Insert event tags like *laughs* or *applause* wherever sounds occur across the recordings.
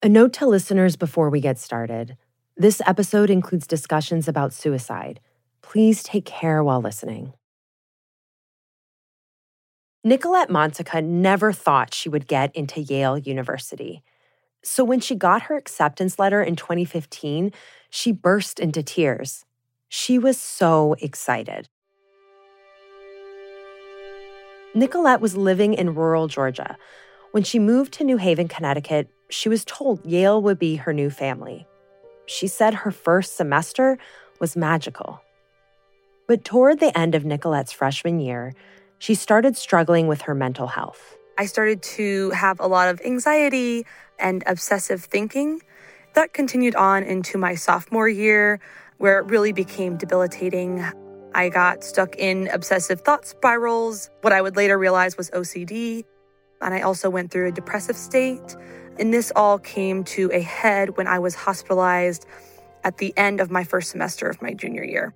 A note to listeners before we get started. This episode includes discussions about suicide. Please take care while listening. Nicolette Montica never thought she would get into Yale University. So when she got her acceptance letter in 2015, she burst into tears. She was so excited. Nicolette was living in rural Georgia. When she moved to New Haven, Connecticut, she was told Yale would be her new family. She said her first semester was magical. But toward the end of Nicolette's freshman year, she started struggling with her mental health. I started to have a lot of anxiety and obsessive thinking. That continued on into my sophomore year, where it really became debilitating. I got stuck in obsessive thought spirals, what I would later realize was OCD. And I also went through a depressive state. And this all came to a head when I was hospitalized at the end of my first semester of my junior year.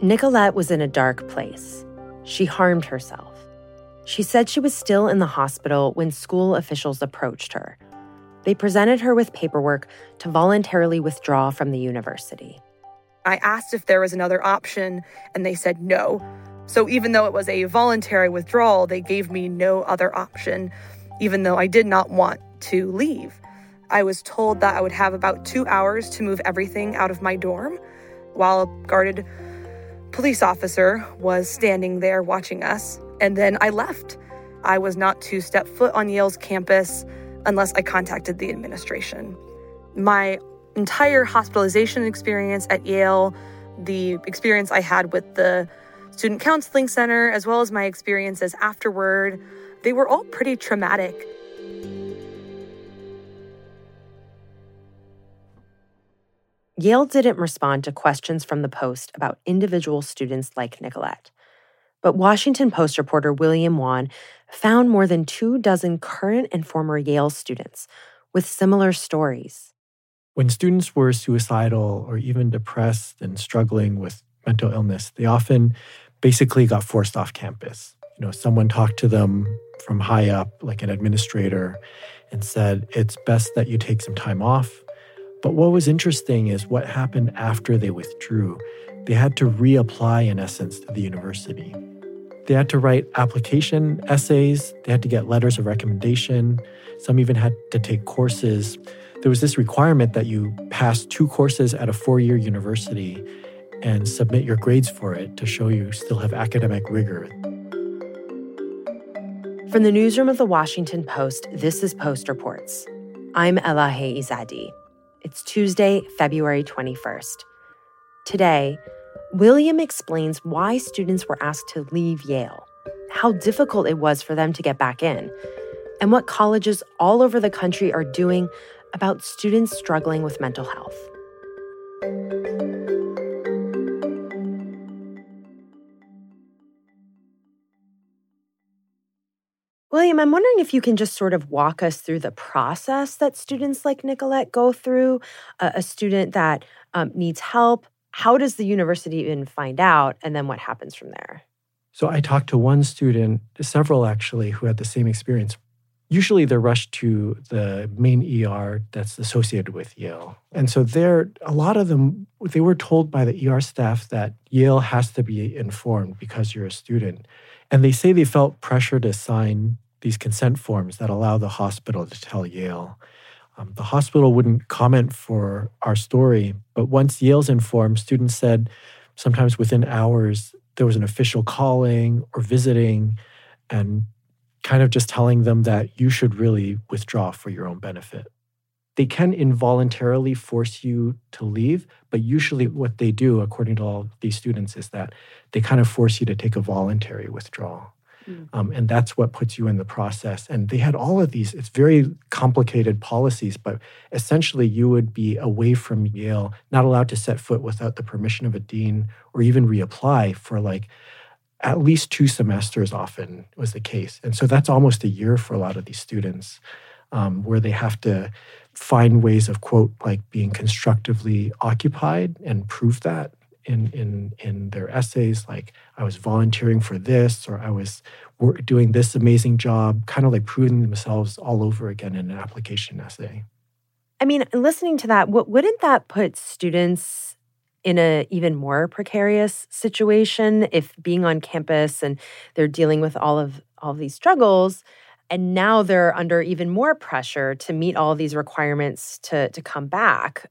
Nicolette was in a dark place. She harmed herself. She said she was still in the hospital when school officials approached her. They presented her with paperwork to voluntarily withdraw from the university. I asked if there was another option, and they said no. So even though it was a voluntary withdrawal, they gave me no other option, even though I did not want to leave. I was told that I would have about two hours to move everything out of my dorm while a guarded police officer was standing there watching us. And then I left. I was not to step foot on Yale's campus unless I contacted the administration. My entire hospitalization experience at Yale, the experience I had with the Student Counseling Center, as well as my experiences afterward, they were all pretty traumatic. Yale didn't respond to questions from the Post about individual students like Nicolette. But Washington Post reporter William Wan found more than two dozen current and former Yale students with similar stories. When students were suicidal or even depressed and struggling with mental illness, they often basically got forced off campus. You know, someone talked to them from high up, like an administrator, and said, It's best that you take some time off but what was interesting is what happened after they withdrew. They had to reapply, in essence, to the university. They had to write application essays, they had to get letters of recommendation, some even had to take courses. There was this requirement that you pass two courses at a four year university and submit your grades for it to show you still have academic rigor. From the newsroom of the Washington Post, this is Post Reports. I'm Elahe Izadi. It's Tuesday, February 21st. Today, William explains why students were asked to leave Yale, how difficult it was for them to get back in, and what colleges all over the country are doing about students struggling with mental health. William, I'm wondering if you can just sort of walk us through the process that students like Nicolette go through, a, a student that um, needs help. How does the university even find out? And then what happens from there? So I talked to one student, several actually, who had the same experience. Usually they're rushed to the main ER that's associated with Yale. And so there, a lot of them, they were told by the ER staff that Yale has to be informed because you're a student. And they say they felt pressure to sign these consent forms that allow the hospital to tell Yale. Um, the hospital wouldn't comment for our story, but once Yale's informed, students said sometimes within hours there was an official calling or visiting and kind of just telling them that you should really withdraw for your own benefit. They can involuntarily force you to leave, but usually what they do, according to all these students, is that they kind of force you to take a voluntary withdrawal. Mm. Um, and that's what puts you in the process. And they had all of these, it's very complicated policies, but essentially you would be away from Yale, not allowed to set foot without the permission of a dean or even reapply for like at least two semesters often was the case. And so that's almost a year for a lot of these students um, where they have to find ways of, quote, like being constructively occupied and prove that in in in their essays like i was volunteering for this or i was doing this amazing job kind of like proving themselves all over again in an application essay. I mean listening to that wouldn't that put students in a even more precarious situation if being on campus and they're dealing with all of all of these struggles and now they're under even more pressure to meet all these requirements to to come back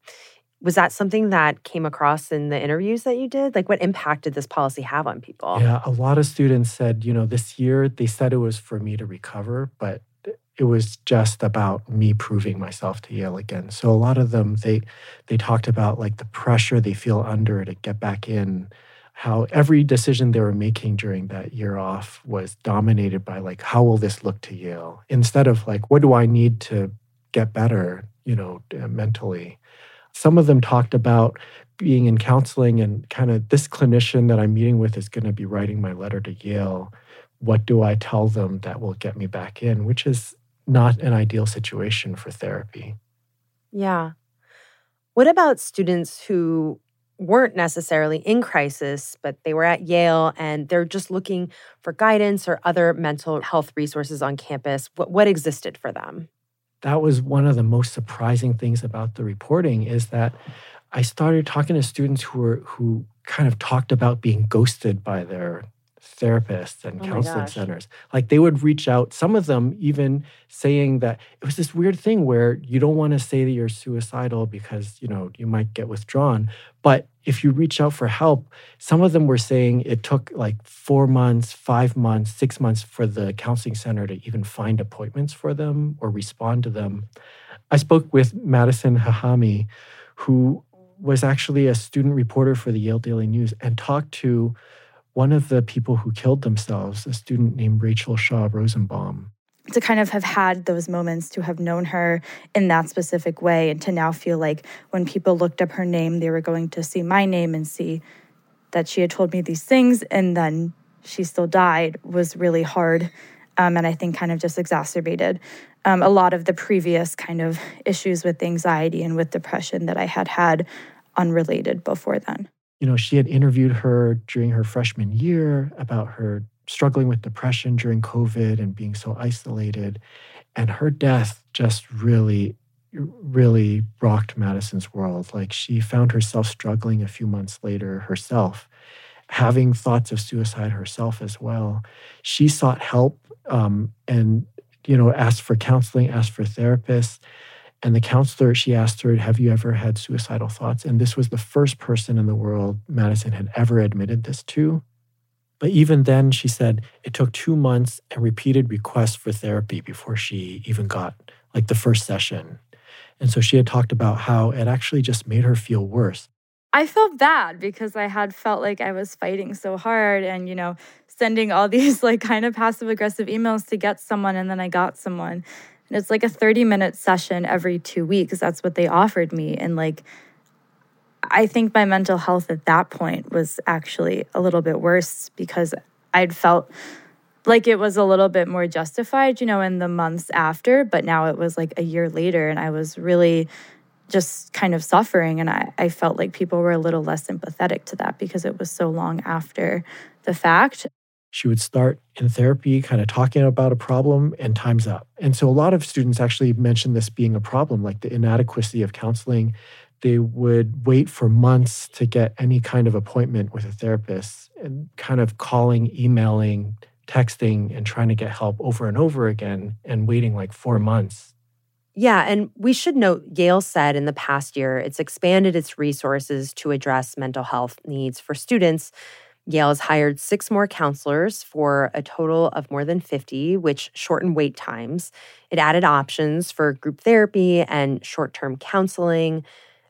was that something that came across in the interviews that you did? Like, what impact did this policy have on people? Yeah, a lot of students said, you know, this year they said it was for me to recover, but it was just about me proving myself to Yale again. So a lot of them they they talked about like the pressure they feel under to get back in, how every decision they were making during that year off was dominated by like how will this look to Yale instead of like what do I need to get better, you know, mentally. Some of them talked about being in counseling and kind of this clinician that I'm meeting with is going to be writing my letter to Yale. What do I tell them that will get me back in? Which is not an ideal situation for therapy. Yeah. What about students who weren't necessarily in crisis, but they were at Yale and they're just looking for guidance or other mental health resources on campus? What, what existed for them? That was one of the most surprising things about the reporting is that I started talking to students who were who kind of talked about being ghosted by their therapists and oh counseling centers. Like they would reach out, some of them even saying that it was this weird thing where you don't want to say that you're suicidal because, you know, you might get withdrawn. But if you reach out for help, some of them were saying it took like four months, five months, six months for the counseling center to even find appointments for them or respond to them. I spoke with Madison Hahamy, who was actually a student reporter for the Yale Daily News and talked to one of the people who killed themselves, a student named Rachel Shaw Rosenbaum. To kind of have had those moments, to have known her in that specific way, and to now feel like when people looked up her name, they were going to see my name and see that she had told me these things and then she still died was really hard. Um, and I think kind of just exacerbated um, a lot of the previous kind of issues with anxiety and with depression that I had had unrelated before then you know, she had interviewed her during her freshman year about her struggling with depression during COVID and being so isolated. And her death just really, really rocked Madison's world. Like she found herself struggling a few months later herself, having thoughts of suicide herself as well. She sought help um, and, you know, asked for counseling, asked for therapists. And the counselor, she asked her, Have you ever had suicidal thoughts? And this was the first person in the world Madison had ever admitted this to. But even then, she said it took two months and repeated requests for therapy before she even got like the first session. And so she had talked about how it actually just made her feel worse. I felt bad because I had felt like I was fighting so hard and, you know, sending all *laughs* these like kind of passive aggressive emails to get someone. And then I got someone. And it's like a 30 minute session every two weeks. That's what they offered me. And like, I think my mental health at that point was actually a little bit worse because I'd felt like it was a little bit more justified, you know, in the months after. But now it was like a year later, and I was really just kind of suffering. And I, I felt like people were a little less sympathetic to that because it was so long after the fact she would start in therapy, kind of talking about a problem, and time's up. And so a lot of students actually mentioned this being a problem, like the inadequacy of counseling. They would wait for months to get any kind of appointment with a therapist and kind of calling, emailing, texting, and trying to get help over and over again and waiting like four months. Yeah, and we should note Yale said in the past year it's expanded its resources to address mental health needs for students Yale has hired six more counselors for a total of more than 50, which shortened wait times. It added options for group therapy and short term counseling.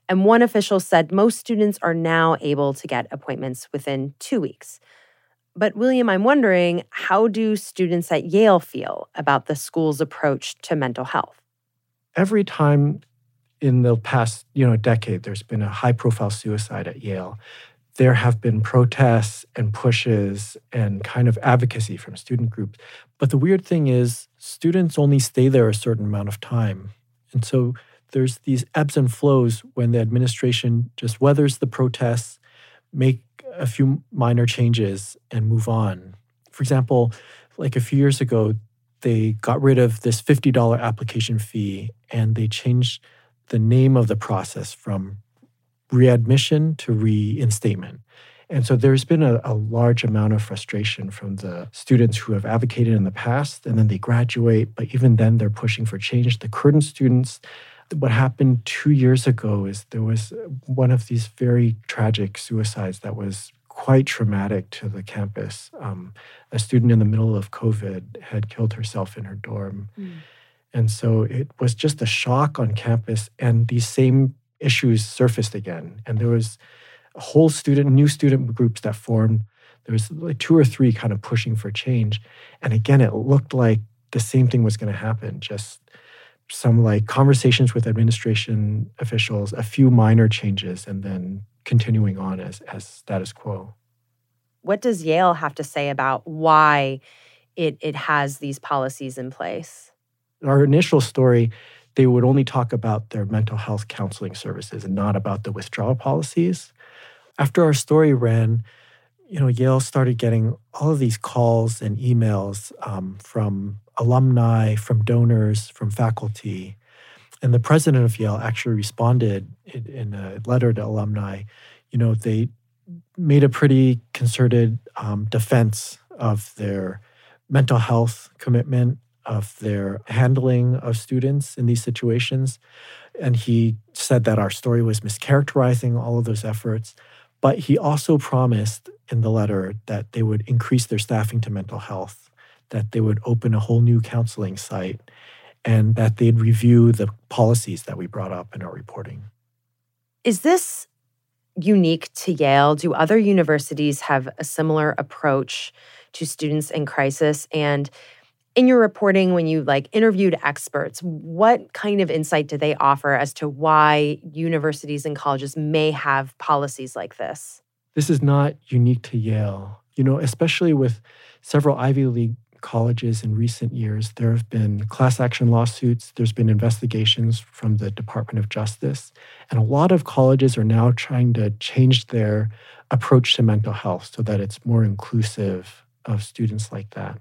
And one official said most students are now able to get appointments within two weeks. But, William, I'm wondering how do students at Yale feel about the school's approach to mental health? Every time in the past, you know, decade, there's been a high-profile suicide at Yale. There have been protests and pushes and kind of advocacy from student groups. But the weird thing is, students only stay there a certain amount of time. And so there's these ebbs and flows when the administration just weathers the protests, make a few minor changes, and move on. For example, like a few years ago, they got rid of this $50 application fee and they changed the name of the process from readmission to reinstatement. And so there's been a, a, large amount of frustration from the students who have advocated in the past, and then they graduate, but even then they're pushing for change. The current students, what happened two years ago is there was one of these very tragic suicides that was quite traumatic to the campus. Um, a student in the middle of COVID had killed herself in her dorm. Mm. And so it was just a shock on campus, and these same issues surfaced again. And there was a whole student, new student groups that formed. There was like two or three kind of pushing for change. And again, it looked like the same thing was going to happen, just some like conversations with administration officials, a few minor changes, and then continuing on as, as status quo. What does Yale have to say about why it, it has these policies in place? Our initial story, they would only talk about their mental health counseling services and not about the withdrawal policies. After our story ran, you know, Yale started getting all of these calls and emails um, from alumni, from donors, from faculty. And the president of Yale actually responded in a letter to alumni. You know, they made a pretty concerted um, defense of their mental health commitment, of their handling of students in these situations. And he said that our story was mischaracterizing all of those efforts. But he also promised in the letter that they would increase their staffing to mental health, that they would open a whole new counseling site, and that they'd review the policies that we brought up in our reporting. Is this unique to Yale? Do other universities have a similar approach to students in crisis? And in your reporting when you like interviewed experts what kind of insight did they offer as to why universities and colleges may have policies like this? This is not unique to yale. You know especially with several ivy league colleges in recent years there have been class action lawsuits there's been investigations from the department of justice and a lot of colleges are now trying to change their approach to mental health so that it's more inclusive of students like that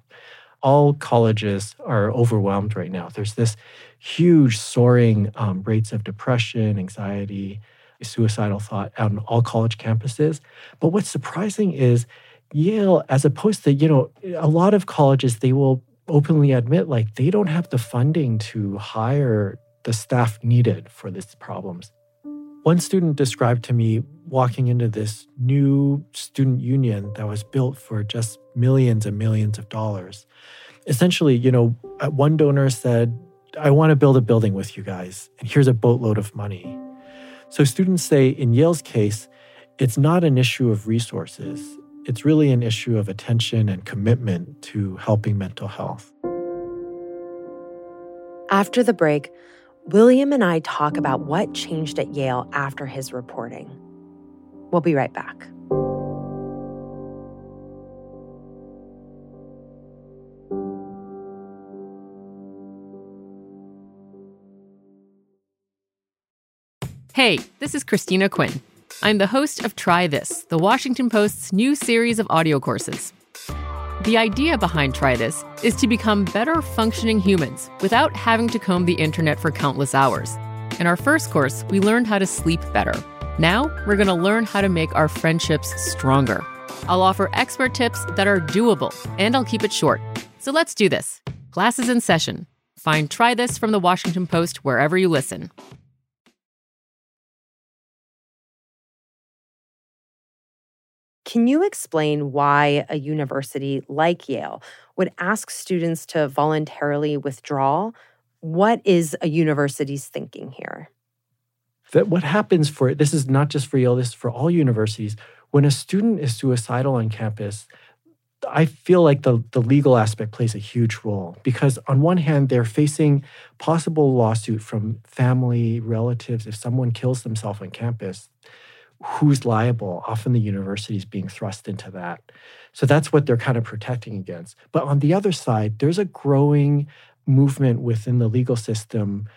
all colleges are overwhelmed right now. There's this huge soaring um, rates of depression, anxiety, suicidal thought on all college campuses. But what's surprising is Yale, as opposed to, you know, a lot of colleges, they will openly admit like they don't have the funding to hire the staff needed for these problems. One student described to me walking into this new student union that was built for just millions and millions of dollars. Essentially, you know, uh, one donor said, I want to build a building with you guys, and here's a boatload of money. So students say in Yale's case, it's not an issue of resources, it's really an issue of attention and commitment to helping mental health. After the break, William and I talk about what changed at Yale after his reporting. We'll be right back. Hey, this is Christina Quinn. I'm the host of Try This, the Washington Post's new series of audio courses. The idea behind Try This is to become better functioning humans without having to comb the internet for countless hours. In our first course, we learned how to sleep better. Now, we're going to learn how to make our friendships stronger. I'll offer expert tips that are doable, and I'll keep it short. So let's do this. Class is in session. Find Try This from the Washington Post wherever you listen. Can you explain why a university like Yale would ask students to voluntarily withdraw? What is a university's thinking here? That what happens for this is not just for Yale, this is for all universities. When a student is suicidal on campus, I feel like the, the legal aspect plays a huge role because, on one hand, they're facing possible lawsuit from family, relatives. If someone kills themselves on campus, who's liable? Often the university is being thrust into that. So that's what they're kind of protecting against. But on the other side, there's a growing movement within the legal system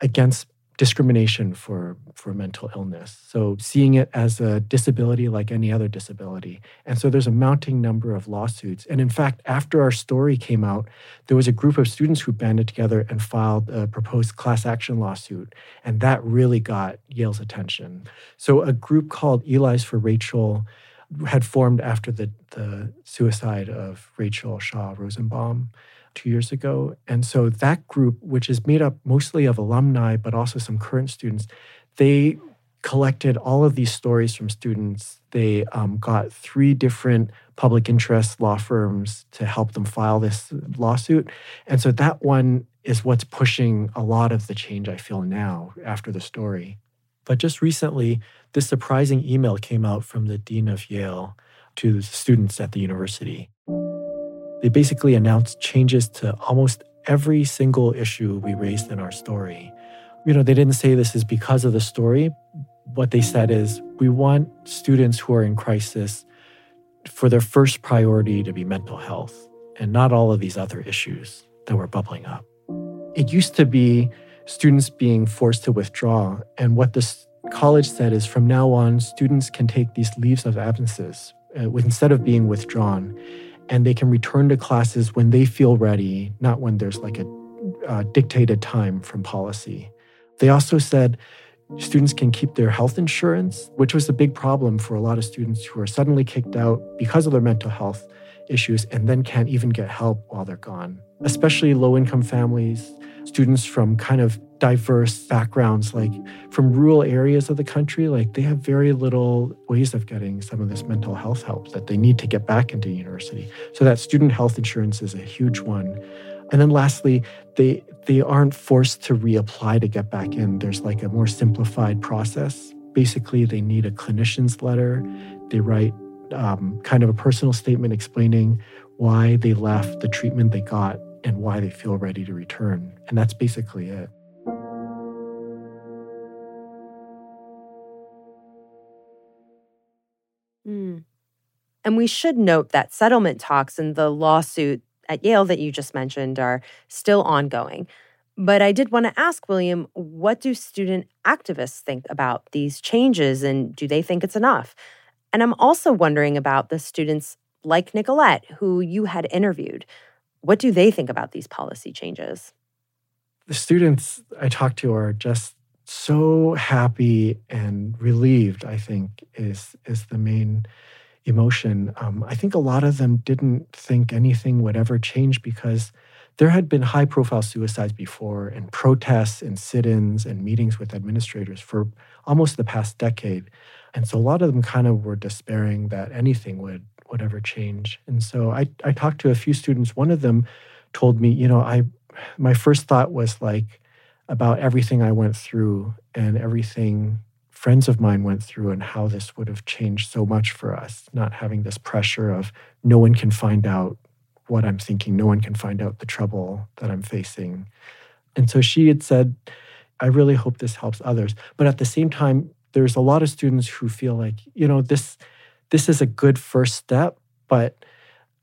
against discrimination for, for mental illness. So seeing it as a disability like any other disability. And so there's a mounting number of lawsuits. And in fact, after our story came out, there was a group of students who banded together and filed a proposed class action lawsuit. And that really got Yale's attention. So a group called Elis for Rachel had formed after the, the suicide of Rachel Shaw Rosenbaum two years ago. And so that group, which is made up mostly of alumni, but also some current students, they collected all of these stories from students. They um, got three different public interest law firms to help them file this lawsuit. And so that one is what's pushing a lot of the change I feel now after the story. But just recently, this surprising email came out from the dean of Yale to the students at the university. They basically announced changes to almost every single issue we raised in our story. You know, they didn't say this is because of the story. What they said is we want students who are in crisis for their first priority to be mental health and not all of these other issues that were bubbling up. It used to be students being forced to withdraw. And what this college said is from now on, students can take these leaves of absences uh, instead of being withdrawn and they can return to classes when they feel ready, not when there's like a uh, dictated time from policy. They also said students can keep their health insurance, which was a big problem for a lot of students who are suddenly kicked out because of their mental health issues and then can't even get help while they're gone, especially low income families, students from kind of diverse backgrounds, like from rural areas of the country, like they have very little ways of getting some of this mental health help that they need to get back into university. So that student health insurance is a huge one. And then lastly, they they aren't forced to reapply to get back in. There's like a more simplified process. Basically, they need a clinician's letter. They write um, kind of a personal statement explaining why they left, the treatment they got, and why they feel ready to return. And that's basically it. And we should note that settlement talks and the lawsuit at Yale that you just mentioned are still ongoing. But I did want to ask William, what do student activists think about these changes and do they think it's enough? And I'm also wondering about the students like Nicolette, who you had interviewed. What do they think about these policy changes? The students I talked to are just so happy and relieved, I think, is, is the main emotion. Um, I think a lot of them didn't think anything would ever change because there had been high profile suicides before and protests and sit ins and meetings with administrators for almost the past decade. And so a lot of them kind of were despairing that anything would, would ever change. And so I, I talked to a few students. One of them told me, you know, I my first thought was like, about everything I went through and everything friends of mine went through and how this would have changed so much for us, not having this pressure of no one can find out what I'm thinking, no one can find out the trouble that I'm facing. And so she had said, I really hope this helps others. But at the same time, there's a lot of students who feel like, you know, this this is a good first step, but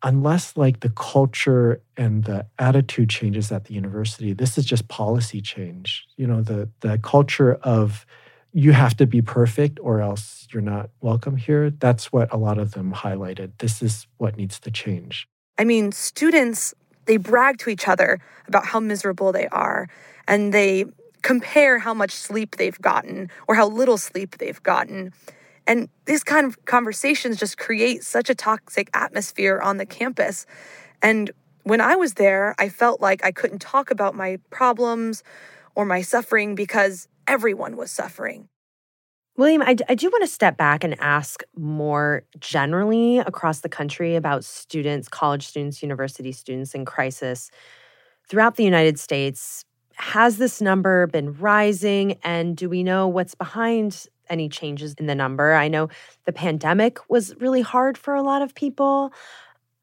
unless like the culture and the attitude changes at the university this is just policy change you know the the culture of you have to be perfect or else you're not welcome here. That's what a lot of them highlighted. This is what needs to change. I mean students they brag to each other about how miserable they are and they compare how much sleep they've gotten or how little sleep they've gotten. And these kind of conversations just create such a toxic atmosphere on the campus. And when I was there, I felt like I couldn't talk about my problems or my suffering because everyone was suffering. William, I, I do want to step back and ask more generally across the country about students, college students, university students in crisis throughout the United States. Has this number been rising? And do we know what's behind any changes in the number. I know the pandemic was really hard for a lot of people.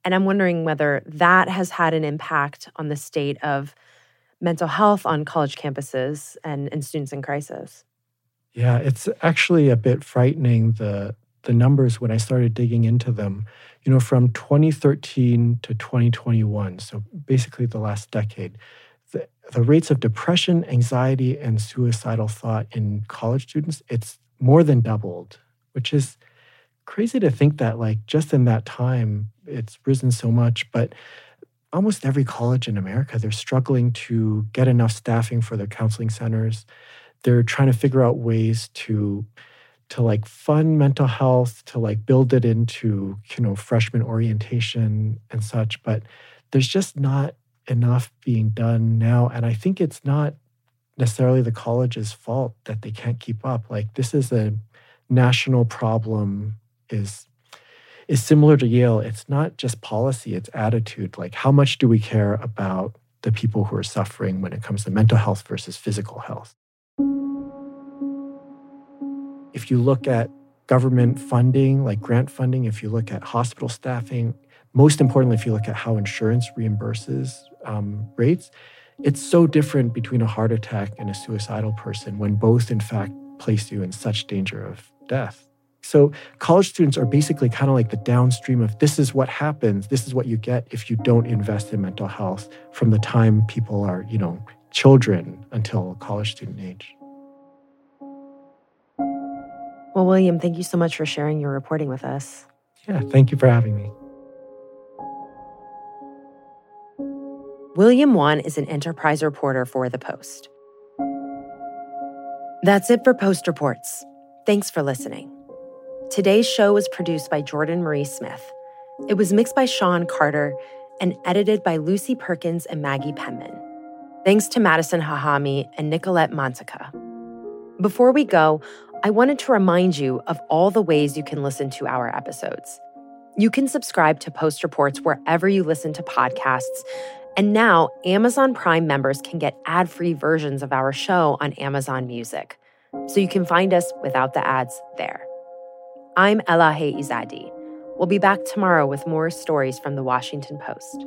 And I'm wondering whether that has had an impact on the state of mental health on college campuses and, and students in crisis. Yeah, it's actually a bit frightening the the numbers when I started digging into them. You know, from 2013 to 2021, so basically the last decade, the, the rates of depression, anxiety, and suicidal thought in college students, it's more than doubled, which is crazy to think that like just in that time it's risen so much, but almost every college in America, they're struggling to get enough staffing for their counseling centers. They're trying to figure out ways to to like fund mental health, to like build it into, you know, freshman orientation and such, but there's just not enough being done now and I think it's not necessarily the college's fault that they can't keep up. Like this is a national problem is is similar to Yale. It's not just policy, it's attitude. Like, how much do we care about the people who are suffering when it comes to mental health versus physical health? If you look at government funding, like grant funding, if you look at hospital staffing, most importantly, if you look at how insurance reimburses um, rates, it's so different between a heart attack and a suicidal person when both, in fact, place you in such danger of death. So college students are basically kind of like the downstream of this is what happens, this is what you get if you don't invest in mental health from the time people are, you know, children until college student age. Well, William, thank you so much for sharing your reporting with us. Yeah, thank you for having me. William Wan is an enterprise reporter for The Post. That's it for Post Reports. Thanks for listening. Today's show was produced by Jordan Marie Smith. It was mixed by Sean Carter and edited by Lucy Perkins and Maggie Penman. Thanks to Madison Hahamy and Nicolette Montica. Before we go, I wanted to remind you of all the ways you can listen to our episodes. You can subscribe to Post Reports wherever you listen to podcasts. And now, Amazon Prime members can get ad free versions of our show on Amazon Music. So you can find us without the ads there. I'm Elahe Izadi. We'll be back tomorrow with more stories from the Washington Post.